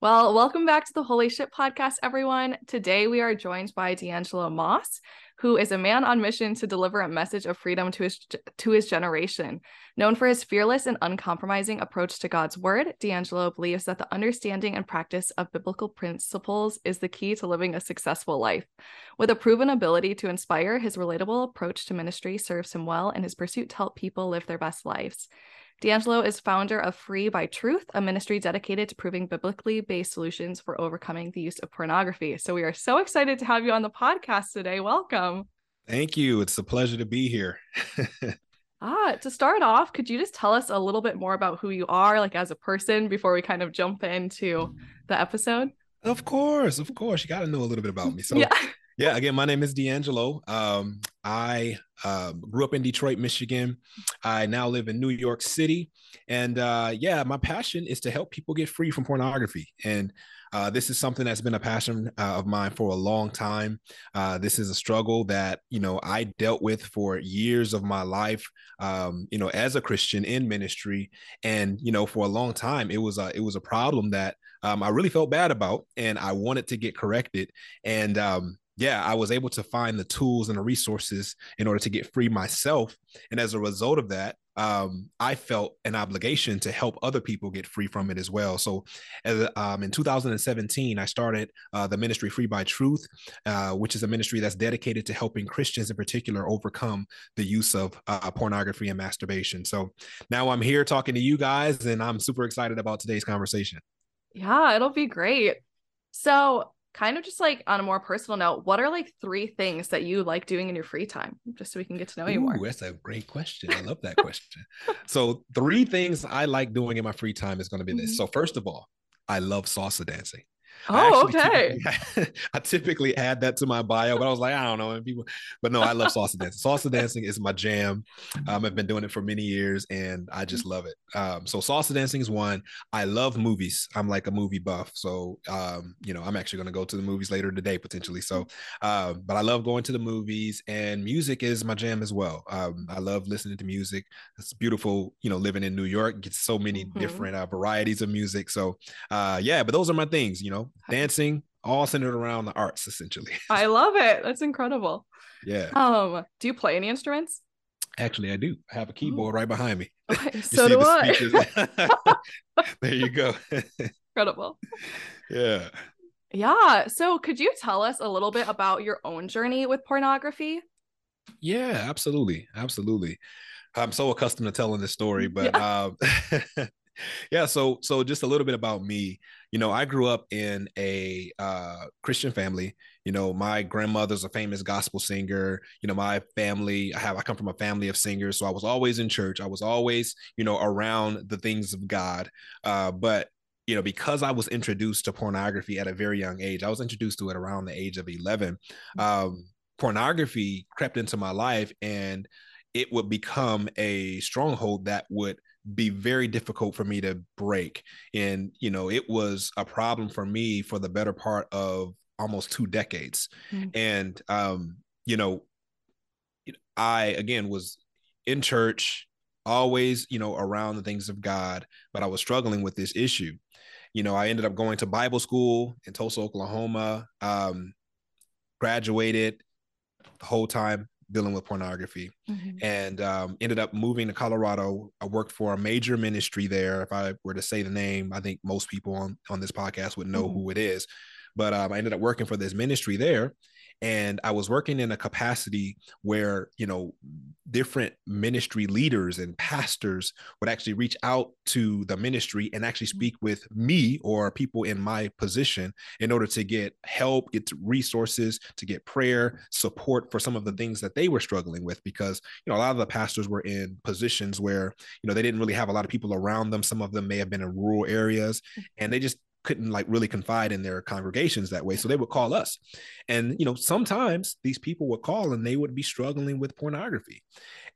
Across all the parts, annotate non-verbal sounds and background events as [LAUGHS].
Well, welcome back to the Holy Ship podcast, everyone. Today we are joined by D'Angelo Moss, who is a man on mission to deliver a message of freedom to his to his generation. Known for his fearless and uncompromising approach to God's word, D'Angelo believes that the understanding and practice of biblical principles is the key to living a successful life. With a proven ability to inspire, his relatable approach to ministry serves him well in his pursuit to help people live their best lives. D'Angelo is founder of Free by Truth, a ministry dedicated to proving biblically based solutions for overcoming the use of pornography. So we are so excited to have you on the podcast today. Welcome. Thank you. It's a pleasure to be here. [LAUGHS] ah, to start off, could you just tell us a little bit more about who you are, like as a person, before we kind of jump into the episode? Of course, of course. You got to know a little bit about me. So, [LAUGHS] yeah. Yeah, again, my name is D'Angelo. Um, I uh, grew up in Detroit, Michigan. I now live in New York City. And uh, yeah, my passion is to help people get free from pornography. And uh, this is something that's been a passion uh, of mine for a long time. Uh, this is a struggle that you know I dealt with for years of my life. Um, you know, as a Christian in ministry, and you know, for a long time, it was a it was a problem that um, I really felt bad about, and I wanted to get corrected. And um, yeah, I was able to find the tools and the resources in order to get free myself. And as a result of that, um, I felt an obligation to help other people get free from it as well. So, as, um, in 2017, I started uh, the ministry Free by Truth, uh, which is a ministry that's dedicated to helping Christians in particular overcome the use of uh, pornography and masturbation. So, now I'm here talking to you guys, and I'm super excited about today's conversation. Yeah, it'll be great. So, kind of just like on a more personal note, what are like three things that you like doing in your free time, just so we can get to know you Ooh, more? That's a great question. I love that question. so, three things I like doing in my free time is going to be this. Mm-hmm. So, first of all, I love salsa dancing. Oh, okay. Typically, [LAUGHS] I typically add that to my bio, but I was like, I don't know. And people, but no, I love salsa dancing. Salsa dancing is my jam. Um, I've been doing it for many years, and I just love it. Um, so salsa dancing is one. I love movies. I'm like a movie buff, so um, you know, I'm actually going to go to the movies later today potentially. So, um, but I love going to the movies, and music is my jam as well. Um, I love listening to music. It's beautiful, you know, living in New York. Gets so many mm-hmm. different uh, varieties of music. So, uh, yeah, but those are my things. You know, [LAUGHS] dancing, all centered around the arts, essentially. [LAUGHS] I love it. That's incredible. Yeah. Um, do you play any instruments? Actually, I do. I have a keyboard Ooh. right behind me. [LAUGHS] Okay, so do I. there you go. Incredible. Yeah. Yeah. So, could you tell us a little bit about your own journey with pornography? Yeah, absolutely. Absolutely. I'm so accustomed to telling this story, but yeah. um, yeah so so just a little bit about me you know i grew up in a uh, christian family. You know my grandmother's a famous gospel singer. You know my family i have i come from a family of singers so i was always in church. I was always you know around the things of god. Uh, but you know because i was introduced to pornography at a very young age i was introduced to it around the age of 11 mm. um, pornography crept into my life and it would become a stronghold that would be very difficult for me to break. And, you know, it was a problem for me for the better part of almost two decades. Mm-hmm. And, um, you know, I, again, was in church, always, you know, around the things of God, but I was struggling with this issue. You know, I ended up going to Bible school in Tulsa, Oklahoma, um, graduated the whole time dealing with pornography mm-hmm. and um, ended up moving to Colorado. I worked for a major ministry there. If I were to say the name, I think most people on, on this podcast would know mm-hmm. who it is. But um, I ended up working for this ministry there and i was working in a capacity where you know different ministry leaders and pastors would actually reach out to the ministry and actually mm-hmm. speak with me or people in my position in order to get help get resources to get prayer support for some of the things that they were struggling with because you know a lot of the pastors were in positions where you know they didn't really have a lot of people around them some of them may have been in rural areas mm-hmm. and they just couldn't like really confide in their congregations that way so they would call us and you know sometimes these people would call and they would be struggling with pornography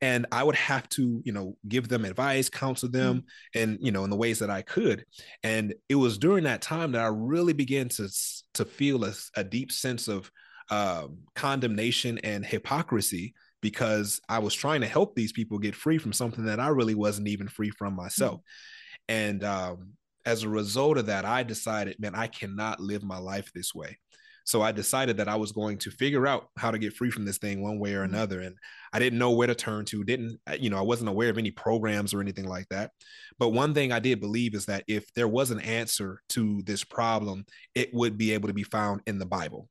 and i would have to you know give them advice counsel them mm-hmm. and you know in the ways that i could and it was during that time that i really began to to feel a, a deep sense of um, condemnation and hypocrisy because i was trying to help these people get free from something that i really wasn't even free from myself mm-hmm. and um, as a result of that, I decided, man, I cannot live my life this way. So I decided that I was going to figure out how to get free from this thing one way or mm-hmm. another. And I didn't know where to turn to, didn't, you know, I wasn't aware of any programs or anything like that. But one thing I did believe is that if there was an answer to this problem, it would be able to be found in the Bible.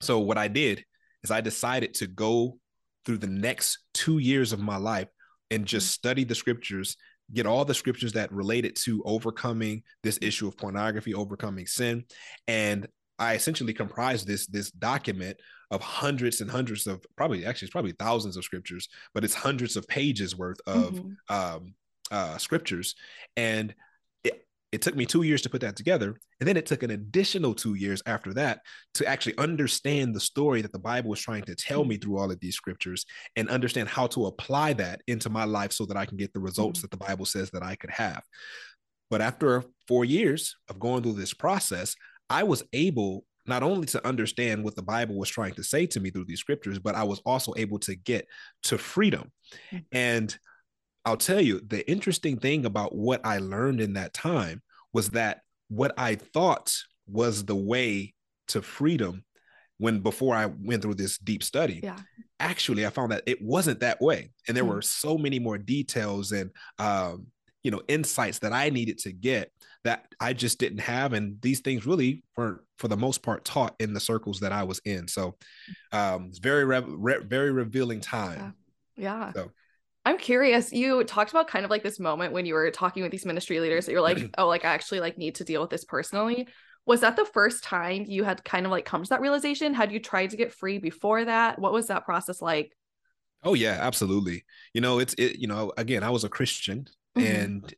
So what I did is I decided to go through the next two years of my life and just mm-hmm. study the scriptures get all the scriptures that related to overcoming this issue of pornography overcoming sin and I essentially comprise this this document of hundreds and hundreds of probably actually it's probably thousands of scriptures, but it's hundreds of pages worth of mm-hmm. um, uh, scriptures, and it, took me two years to put that together, and then it took an additional two years after that to actually understand the story that the Bible was trying to tell me through all of these scriptures, and understand how to apply that into my life so that I can get the results mm-hmm. that the Bible says that I could have. But after four years of going through this process, I was able not only to understand what the Bible was trying to say to me through these scriptures, but I was also able to get to freedom. Mm-hmm. And I'll tell you, the interesting thing about what I learned in that time was that what I thought was the way to freedom when before I went through this deep study. Yeah. Actually, I found that it wasn't that way. And there mm-hmm. were so many more details and um, you know insights that i needed to get that i just didn't have and these things really weren't for the most part taught in the circles that i was in so um it's very re- re- very revealing time yeah, yeah. So. I'm curious you talked about kind of like this moment when you were talking with these ministry leaders that you're like [CLEARS THROAT] oh like i actually like need to deal with this personally was that the first time you had kind of like come to that realization had you tried to get free before that what was that process like Oh yeah, absolutely. You know, it's it. You know, again, I was a Christian, Mm-hmm. And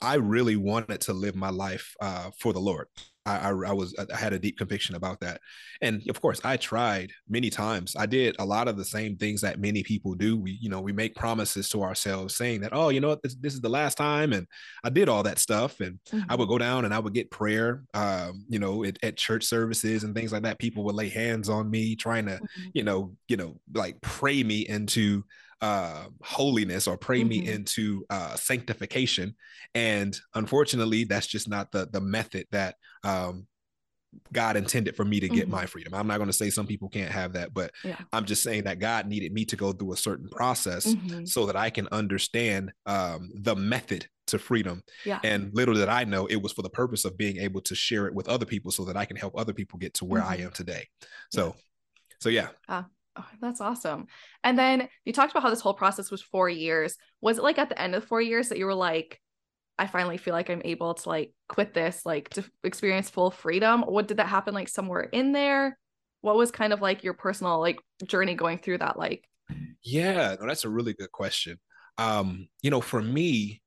I really wanted to live my life uh, for the Lord. I, I, I, was I had a deep conviction about that, and of course, I tried many times. I did a lot of the same things that many people do. We, you know, we make promises to ourselves, saying that, oh, you know what, this, this is the last time, and I did all that stuff, and mm-hmm. I would go down and I would get prayer, um, you know, at, at, church services and things like that. People would lay hands on me, trying to, mm-hmm. you know, you know, like pray me into uh, holiness or pray mm-hmm. me into uh, sanctification. And unfortunately, that's just not the the method that um, God intended for me to get mm-hmm. my freedom. I'm not going to say some people can't have that, but yeah. I'm just saying that God needed me to go through a certain process mm-hmm. so that I can understand um, the method to freedom. Yeah. And little did I know it was for the purpose of being able to share it with other people so that I can help other people get to where mm-hmm. I am today. So, yeah. so yeah. Uh, Oh, that's awesome. And then you talked about how this whole process was four years. Was it like at the end of four years that you were like, I finally feel like I'm able to like quit this, like to experience full freedom? What did that happen like somewhere in there? What was kind of like your personal like journey going through that like? Yeah, no, that's a really good question. Um, you know, for me,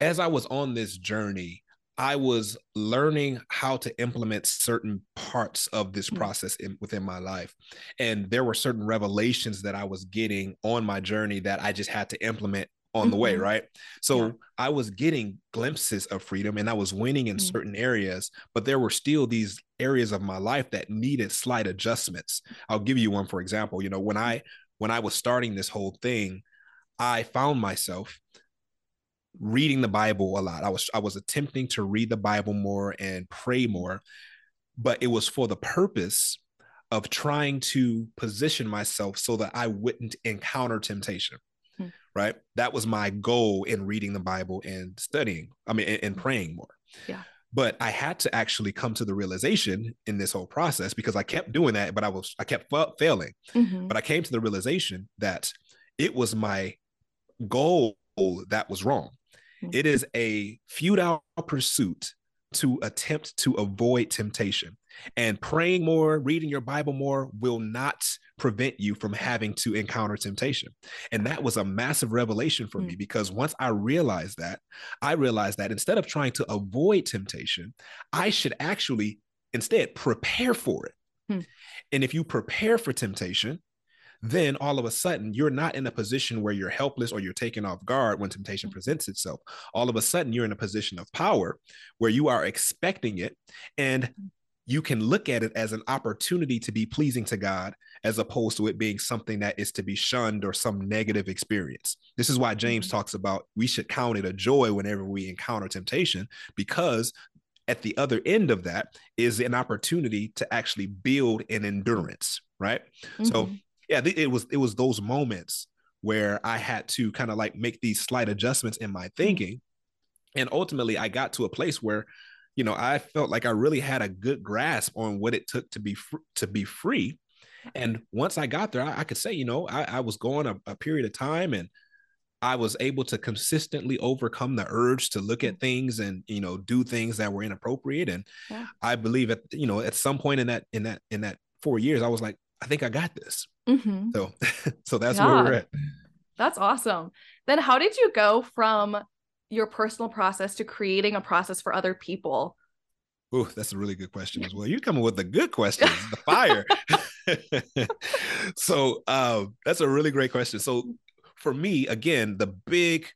as I was on this journey, I was learning how to implement certain parts of this mm. process in, within my life. And there were certain revelations that I was getting on my journey that I just had to implement on mm-hmm. the way, mm-hmm. right? So yeah. I was getting glimpses of freedom and I was winning in mm-hmm. certain areas, but there were still these areas of my life that needed slight adjustments. I'll give you one for example, you know, when I when I was starting this whole thing, I found myself reading the Bible a lot. I was I was attempting to read the Bible more and pray more, but it was for the purpose of trying to position myself so that I wouldn't encounter temptation. Hmm. Right? That was my goal in reading the Bible and studying. I mean, and, and hmm. praying more. Yeah. But I had to actually come to the realization in this whole process because I kept doing that, but I was I kept failing. Mm-hmm. But I came to the realization that it was my goal that was wrong. It is a futile pursuit to attempt to avoid temptation. And praying more, reading your Bible more will not prevent you from having to encounter temptation. And that was a massive revelation for mm. me because once I realized that, I realized that instead of trying to avoid temptation, I should actually instead prepare for it. Mm. And if you prepare for temptation, then all of a sudden you're not in a position where you're helpless or you're taken off guard when temptation mm-hmm. presents itself. All of a sudden you're in a position of power where you are expecting it and you can look at it as an opportunity to be pleasing to God as opposed to it being something that is to be shunned or some negative experience. This is why James mm-hmm. talks about we should count it a joy whenever we encounter temptation because at the other end of that is an opportunity to actually build an endurance, right? Mm-hmm. So, yeah, it was it was those moments where I had to kind of like make these slight adjustments in my mm-hmm. thinking and ultimately I got to a place where you know, I felt like I really had a good grasp on what it took to be fr- to be free. And once I got there, I, I could say, you know, I, I was going a, a, period of time and I was able to consistently overcome the urge to look at things and, you know, do things that were inappropriate. And yeah. I believe at, you know, at some point in that, in that, in that four years, I was like, I think I got this. Mm-hmm. So, [LAUGHS] so that's yeah. where we're at. That's awesome. Then how did you go from your personal process to creating a process for other people? Oh, that's a really good question as well. You're coming with the good [LAUGHS] questions, the fire. [LAUGHS] so um, that's a really great question. So for me, again, the big,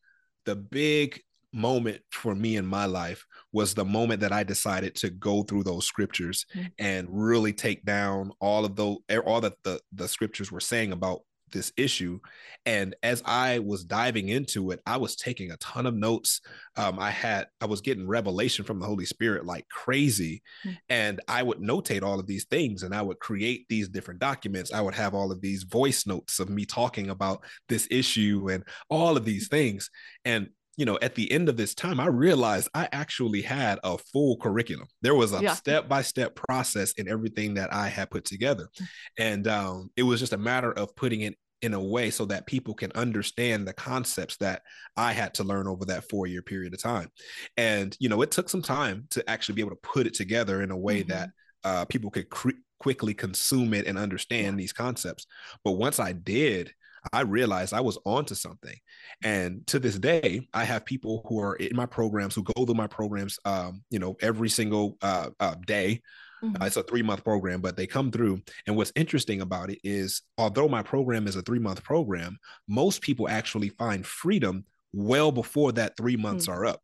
the big moment for me in my life was the moment that I decided to go through those scriptures mm-hmm. and really take down all of those all that the the scriptures were saying about this issue. And as I was diving into it, I was taking a ton of notes. Um, I had, I was getting revelation from the Holy Spirit like crazy. Mm-hmm. And I would notate all of these things and I would create these different documents. I would have all of these voice notes of me talking about this issue and all of these things. And you know, at the end of this time, I realized I actually had a full curriculum. There was a step by step process in everything that I had put together. And um, it was just a matter of putting it in a way so that people can understand the concepts that I had to learn over that four year period of time. And, you know, it took some time to actually be able to put it together in a way mm-hmm. that uh, people could cre- quickly consume it and understand these concepts. But once I did, I realized I was onto something. And to this day, I have people who are in my programs who go through my programs, um, you know, every single uh, uh, day. Mm-hmm. Uh, it's a three month program, but they come through. And what's interesting about it is, although my program is a three month program, most people actually find freedom well before that three months mm-hmm. are up.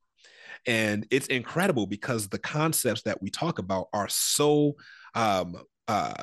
And it's incredible because the concepts that we talk about are so um, uh,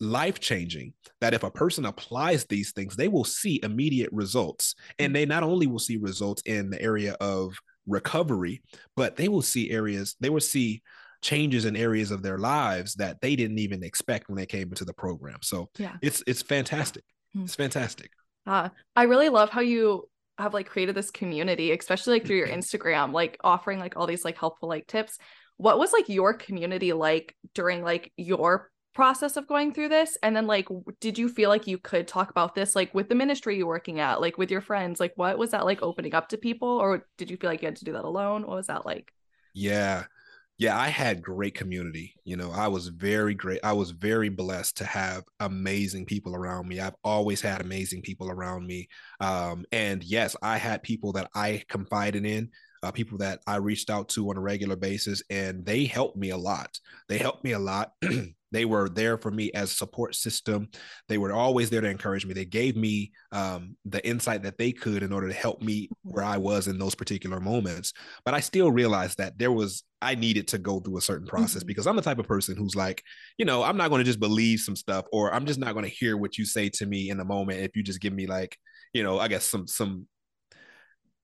life changing that if a person applies these things, they will see immediate results. And they not only will see results in the area of recovery, but they will see areas, they will see changes in areas of their lives that they didn't even expect when they came into the program. So yeah. it's it's fantastic. Hmm. It's fantastic. Uh, I really love how you have like created this community, especially like through your [CLEARS THROAT] Instagram, like offering like all these like helpful like tips. What was like your community like during like your process of going through this? And then like did you feel like you could talk about this like with the ministry you're working at like with your friends? Like what was that like opening up to people? Or did you feel like you had to do that alone? What was that like? Yeah. Yeah i had great community. You know i was very great i was very blessed to have amazing people around me. I've always had amazing people around me. Um, and yes i had people that i confided in uh, people that i reached out to on a regular basis and they helped me a lot. They helped me a lot [CLEARS THROAT] They were there for me as support system. They were always there to encourage me. They gave me um, the insight that they could in order to help me where I was in those particular moments. But I still realized that there was I needed to go through a certain process mm-hmm. because I'm the type of person who's like, you know, I'm not going to just believe some stuff or I'm just not going to hear what you say to me in the moment if you just give me like, you know, I guess some some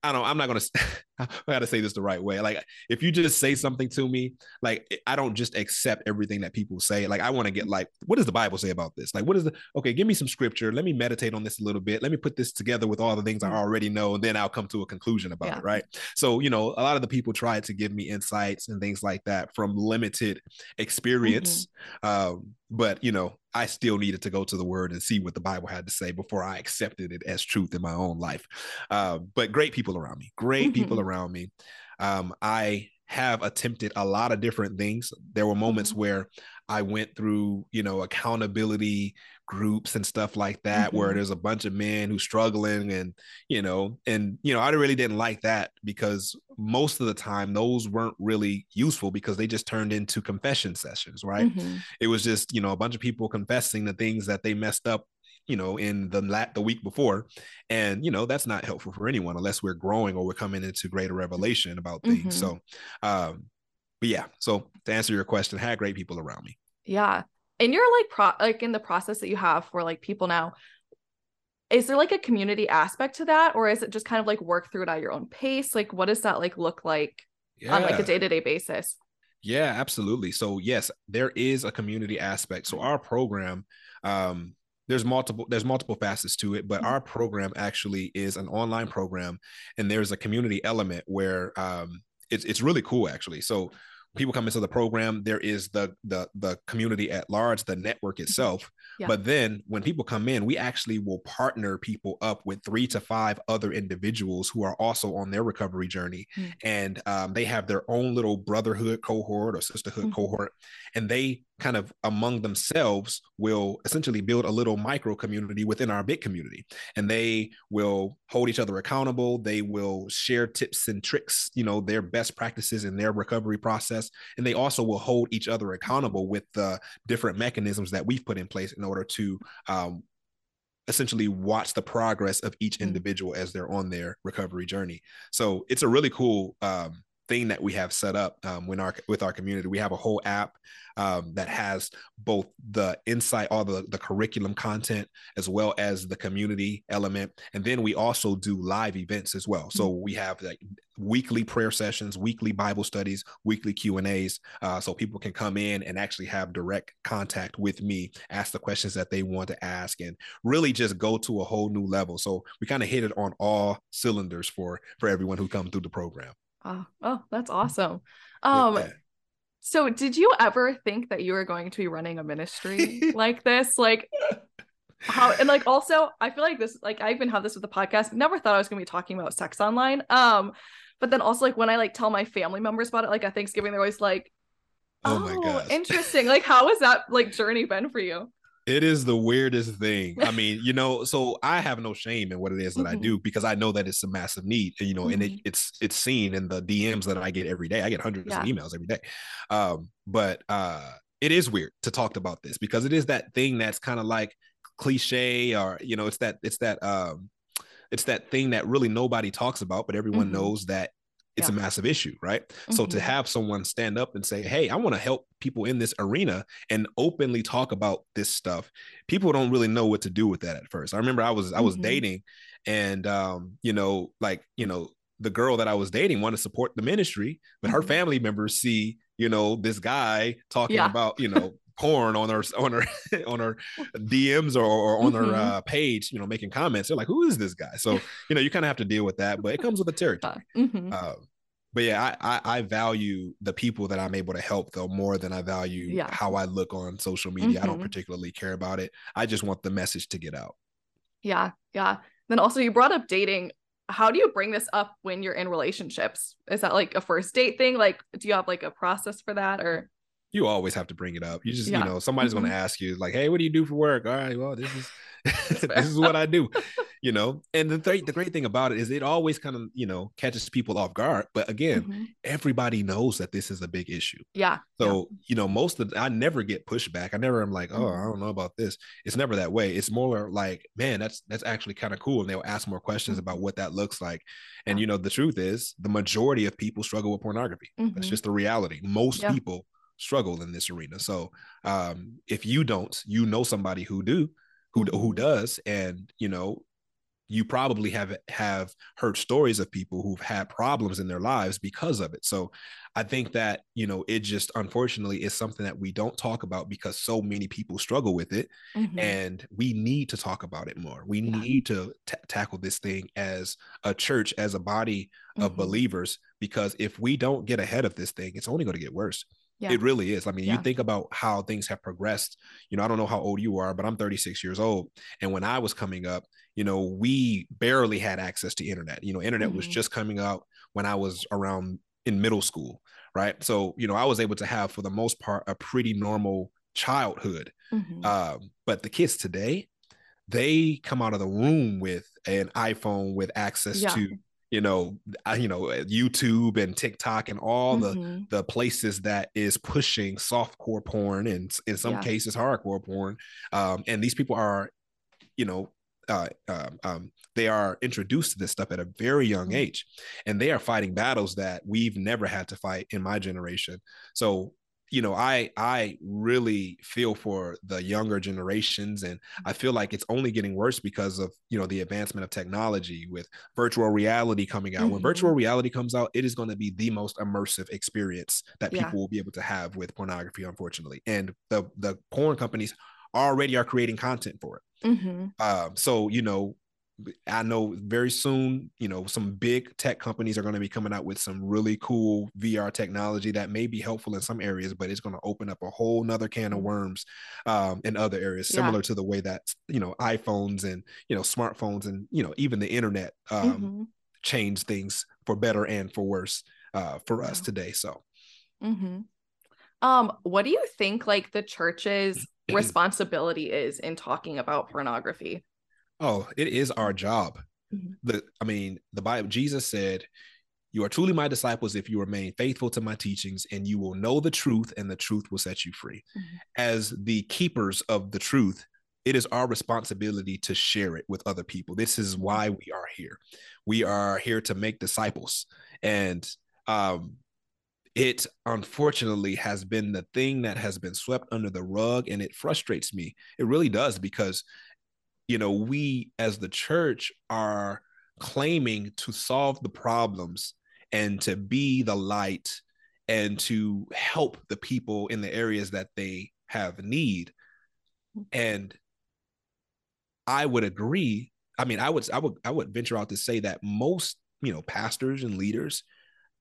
I don't. I'm not gonna. [LAUGHS] [LAUGHS] I gotta say this the right way. Like, if you just say something to me, like I don't just accept everything that people say. Like, I want to get like, what does the Bible say about this? Like, what is the? Okay, give me some scripture. Let me meditate on this a little bit. Let me put this together with all the things I mm. already know, and then I'll come to a conclusion about yeah. it. Right. So, you know, a lot of the people try to give me insights and things like that from limited experience. Mm-hmm. Um, but you know, I still needed to go to the word and see what the Bible had to say before I accepted it as truth in my own life. Uh, but great people around me, great mm-hmm. people around me. Um, I have attempted a lot of different things. There were moments mm-hmm. where I went through, you know, accountability groups and stuff like that, mm-hmm. where there's a bunch of men who's struggling and, you know, and, you know, I really didn't like that because most of the time those weren't really useful because they just turned into confession sessions, right? Mm-hmm. It was just, you know, a bunch of people confessing the things that they messed up you know in the lat the week before. And you know that's not helpful for anyone unless we're growing or we're coming into greater revelation about things. Mm-hmm. so um but yeah so to answer your question I had great people around me. Yeah. And you're like pro like in the process that you have for like people now, is there like a community aspect to that? Or is it just kind of like work through it at your own pace? Like what does that like look like yeah. on like a day-to-day basis? Yeah absolutely. So yes there is a community aspect. So our program um there's multiple there's multiple facets to it but mm-hmm. our program actually is an online program and there's a community element where um it's, it's really cool actually so people come into the program there is the the the community at large the network mm-hmm. itself yeah. but then when people come in we actually will partner people up with three to five other individuals who are also on their recovery journey mm-hmm. and um, they have their own little brotherhood cohort or sisterhood mm-hmm. cohort and they kind of among themselves will essentially build a little micro community within our big community. And they will hold each other accountable. They will share tips and tricks you know their best practices in their recovery process. And they also will hold each other accountable with the different mechanisms that we've put in place in order to um, essentially watch the progress of each mm. individual as they're on their recovery journey. So it's a really cool um, thing that we have set up um, when our with our community. We have a whole app um, that has both the insight, all the the curriculum content, as well as the community element, and then we also do live events as well. So we have like weekly prayer sessions, weekly Bible studies, weekly Q and A's, uh, so people can come in and actually have direct contact with me, ask the questions that they want to ask, and really just go to a whole new level. So we kind of hit it on all cylinders for for everyone who come through the program. Oh, oh, that's awesome. Um, yeah. so did you ever think that you were going to be running a ministry [LAUGHS] like this? Like how and like also I feel like this like I even have this with the podcast. Never thought I was gonna be talking about sex online. Um, but then also like when I like tell my family members about it, like at Thanksgiving, they're always like, Oh, oh. Interesting. like how has that like journey been for you? It is the weirdest thing. I mean, you know, so I have no shame in what it is that mm-hmm. I do because I know that it's a massive need, you know, mm-hmm. and it, mm-hmm. it's it's seen in the DMs that I get every day. I get hundreds yeah. of emails every day. Um, but uh it is weird to talk about this because it is that thing that's kind of like cliche or you know, it's that it's that um it's that thing that really nobody talks about, but everyone mm-hmm. knows that it's yeah. a massive issue, right? Mm-hmm. So to mm-hmm. have someone stand up and say, "Hey, I want to help people in this arena and openly talk about this stuff," people don't really know what to do with that at first. I remember I was mm-hmm. I was mm-hmm. dating, and um, you know, like you know, the girl that I was dating wanted to support the ministry, but her mm-hmm. family members see you know this guy talking yeah. about you know porn on her on her [LAUGHS] on her DMs or, or on mm-hmm. her uh, page, you know, making comments. They're like, "Who is this guy?" So [LAUGHS] you know, you kind of have to deal with that, but it comes with the territory. Mm-hmm. Uh, but yeah, I, I, I value the people that I'm able to help though more than I value yeah. how I look on social media. Mm-hmm. I don't mm-hmm. particularly care about it. I just want the message to get out. Yeah, yeah. Then also you brought up dating. How do you bring this up when you're in relationships? Is that like a first date thing? Like, do you have like a process for that or? You always have to bring it up. You just, yeah. you know, somebody's mm-hmm. going to ask you, like, "Hey, what do you do for work?" All right, well, this is [LAUGHS] this is what I do, [LAUGHS] you know. And the th- the great thing about it is it always kind of, you know, catches people off guard. But again, mm-hmm. everybody knows that this is a big issue. Yeah. So yeah. you know, most of the, I never get pushback. I never am like, "Oh, I don't know about this." It's never that way. It's more like, "Man, that's that's actually kind of cool," and they'll ask more questions mm-hmm. about what that looks like. And yeah. you know, the truth is, the majority of people struggle with pornography. That's mm-hmm. just the reality. Most people struggle in this arena. So um, if you don't, you know somebody who do, who who does, and you know you probably have have heard stories of people who've had problems in their lives because of it. So I think that you know it just unfortunately is something that we don't talk about because so many people struggle with it, mm-hmm. and we need to talk about it more. We yeah. need to t- tackle this thing as a church, as a body mm-hmm. of believers, because if we don't get ahead of this thing, it's only going to get worse. Yeah. It really is. I mean, yeah. you think about how things have progressed. You know, I don't know how old you are, but I'm 36 years old. And when I was coming up, you know, we barely had access to internet. You know, internet mm-hmm. was just coming out when I was around in middle school, right? So, you know, I was able to have, for the most part, a pretty normal childhood. Mm-hmm. Um, but the kids today, they come out of the room with an iPhone with access yeah. to you know, you know, uh, YouTube and TikTok and all mm-hmm. the the places that is pushing softcore porn and in some yeah. cases hardcore porn. Um, and these people are, you know, uh, um, um, they are introduced to this stuff at a very young mm-hmm. age, and they are fighting battles that we've never had to fight in my generation. So you know i i really feel for the younger generations and i feel like it's only getting worse because of you know the advancement of technology with virtual reality coming out mm-hmm. when virtual reality comes out it is going to be the most immersive experience that people yeah. will be able to have with pornography unfortunately and the the porn companies already are creating content for it mm-hmm. um, so you know I know very soon, you know, some big tech companies are going to be coming out with some really cool VR technology that may be helpful in some areas, but it's going to open up a whole nother can of mm-hmm. worms um, in other areas, similar yeah. to the way that you know iPhones and you know smartphones and you know even the internet um, mm-hmm. change things for better and for worse uh, for us today. So, mm-hmm. um, what do you think like the church's [CLEARS THROAT] responsibility is in talking about pornography? Oh, it is our job. Mm-hmm. The I mean, the Bible, Jesus said, You are truly my disciples if you remain faithful to my teachings, and you will know the truth, and the truth will set you free. Mm-hmm. As the keepers of the truth, it is our responsibility to share it with other people. This is mm-hmm. why we are here. We are here to make disciples. And um, it unfortunately has been the thing that has been swept under the rug and it frustrates me it really does because you know, we as the church are claiming to solve the problems and to be the light and to help the people in the areas that they have need. And I would agree. I mean, I would I would I would venture out to say that most, you know, pastors and leaders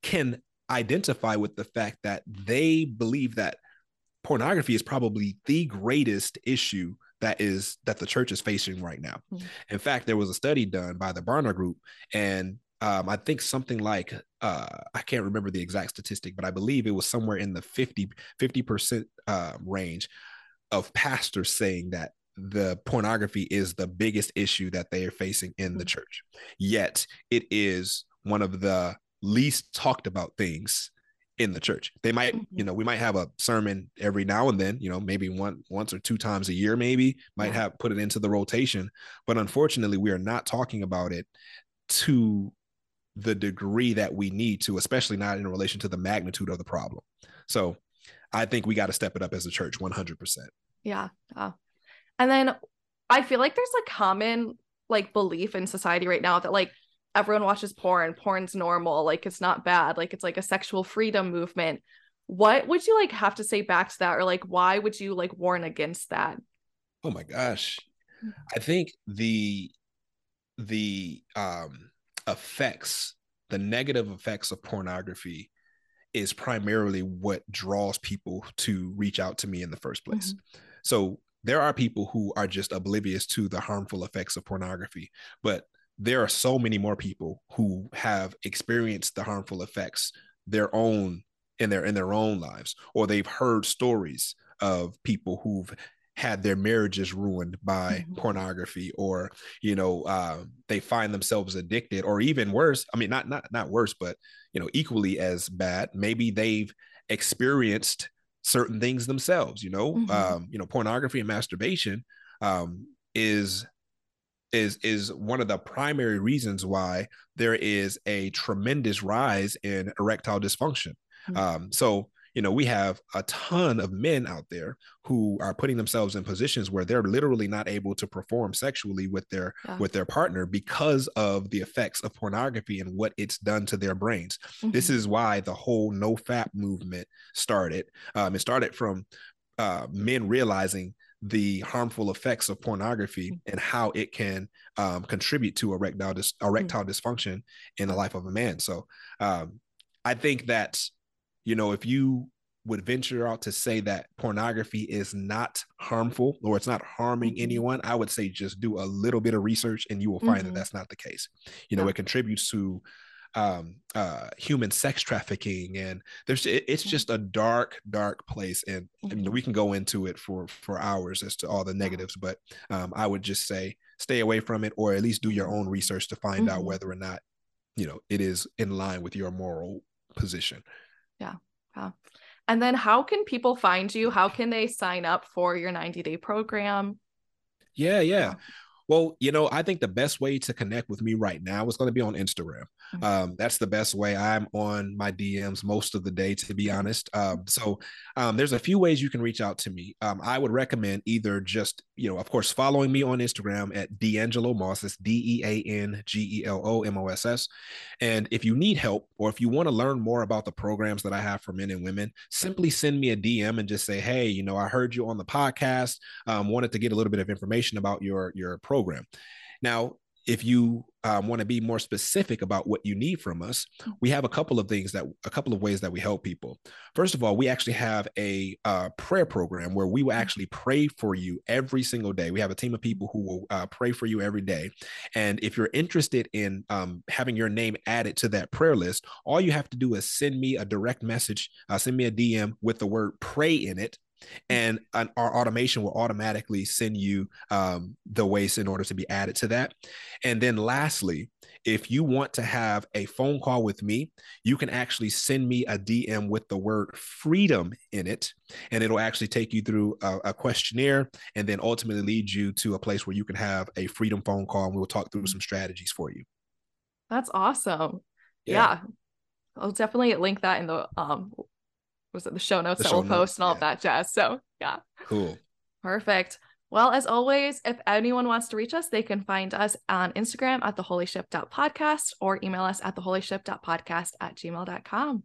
can identify with the fact that they believe that pornography is probably the greatest issue that is that the church is facing right now. Mm-hmm. In fact, there was a study done by the Barna Group, and um, I think something like uh, I can't remember the exact statistic, but I believe it was somewhere in the 50 percent uh, range of pastors saying that the pornography is the biggest issue that they are facing in mm-hmm. the church. Yet it is one of the least talked about things in the church. They might, mm-hmm. you know, we might have a sermon every now and then, you know, maybe one once or two times a year, maybe might have put it into the rotation. But unfortunately, we are not talking about it to the degree that we need to, especially not in relation to the magnitude of the problem. So I think we got to step it up as a church 100%. Yeah. yeah. And then I feel like there's a common like belief in society right now that like everyone watches porn porn's normal like it's not bad like it's like a sexual freedom movement. What would you like have to say back to that or like why would you like warn against that? Oh my gosh. I think the the um effects the negative effects of pornography is primarily what draws people to reach out to me in the first place. Mm-hmm. so there are people who are just oblivious to the harmful effects of pornography but there are so many more people who have experienced the harmful effects their own in their in their own lives or they've heard stories of people who've had their marriages ruined by mm-hmm. pornography or you know uh, they find themselves addicted or even worse i mean not not not worse but you know equally as bad maybe they've experienced certain things themselves you know mm-hmm. um, you know pornography and masturbation um, is is is one of the primary reasons why there is a tremendous rise in erectile dysfunction. Mm-hmm. Um, so you know we have a ton of men out there who are putting themselves in positions where they're literally not able to perform sexually with their yeah. with their partner because of the effects of pornography and what it's done to their brains mm-hmm. this is why the whole no fap movement started um, it started from uh, men realizing the harmful effects of pornography mm. and how it can um, contribute to erectile dis- erectile mm-hmm. dysfunction in the life of a man. So um, I think that you know if you would venture out to say that pornography is not harmful or it's not harming mm-hmm. anyone, I would say just do a little bit of research and you will find mm-hmm. that that's not the case. You know, yeah. it contributes to um, uh, human sex trafficking, and there's it, it's just a dark, dark place. And I mean, we can go into it for for hours as to all the negatives, but um, I would just say stay away from it, or at least do your own research to find mm-hmm. out whether or not you know it is in line with your moral position. Yeah. Yeah. And then how can people find you? How can they sign up for your 90 day program? Yeah, yeah. Well, you know, I think the best way to connect with me right now is going to be on Instagram. Mm-hmm. Um, that's the best way. I'm on my DMs most of the day, to be honest. Um, so um, there's a few ways you can reach out to me. Um, I would recommend either just, you know, of course, following me on Instagram at Deangelo Moss. It's D E A N G E L O M O S S. And if you need help or if you want to learn more about the programs that I have for men and women, simply send me a DM and just say, hey, you know, I heard you on the podcast. Um, wanted to get a little bit of information about your your program. Now, if you um, want to be more specific about what you need from us, we have a couple of things that a couple of ways that we help people. First of all, we actually have a uh, prayer program where we will actually pray for you every single day. We have a team of people who will uh, pray for you every day. And if you're interested in um, having your name added to that prayer list, all you have to do is send me a direct message, uh, send me a DM with the word pray in it and an, our automation will automatically send you um, the waste in order to be added to that. And then lastly, if you want to have a phone call with me, you can actually send me a DM with the word freedom in it, and it'll actually take you through a, a questionnaire and then ultimately lead you to a place where you can have a freedom phone call and we'll talk through some strategies for you. That's awesome. Yeah. yeah. I'll definitely link that in the um was it the show notes the that show we'll notes, post and all yeah. of that jazz. So yeah. Cool. Perfect. Well, as always, if anyone wants to reach us, they can find us on Instagram at the holyship.podcast or email us at the holyship.podcast at gmail.com.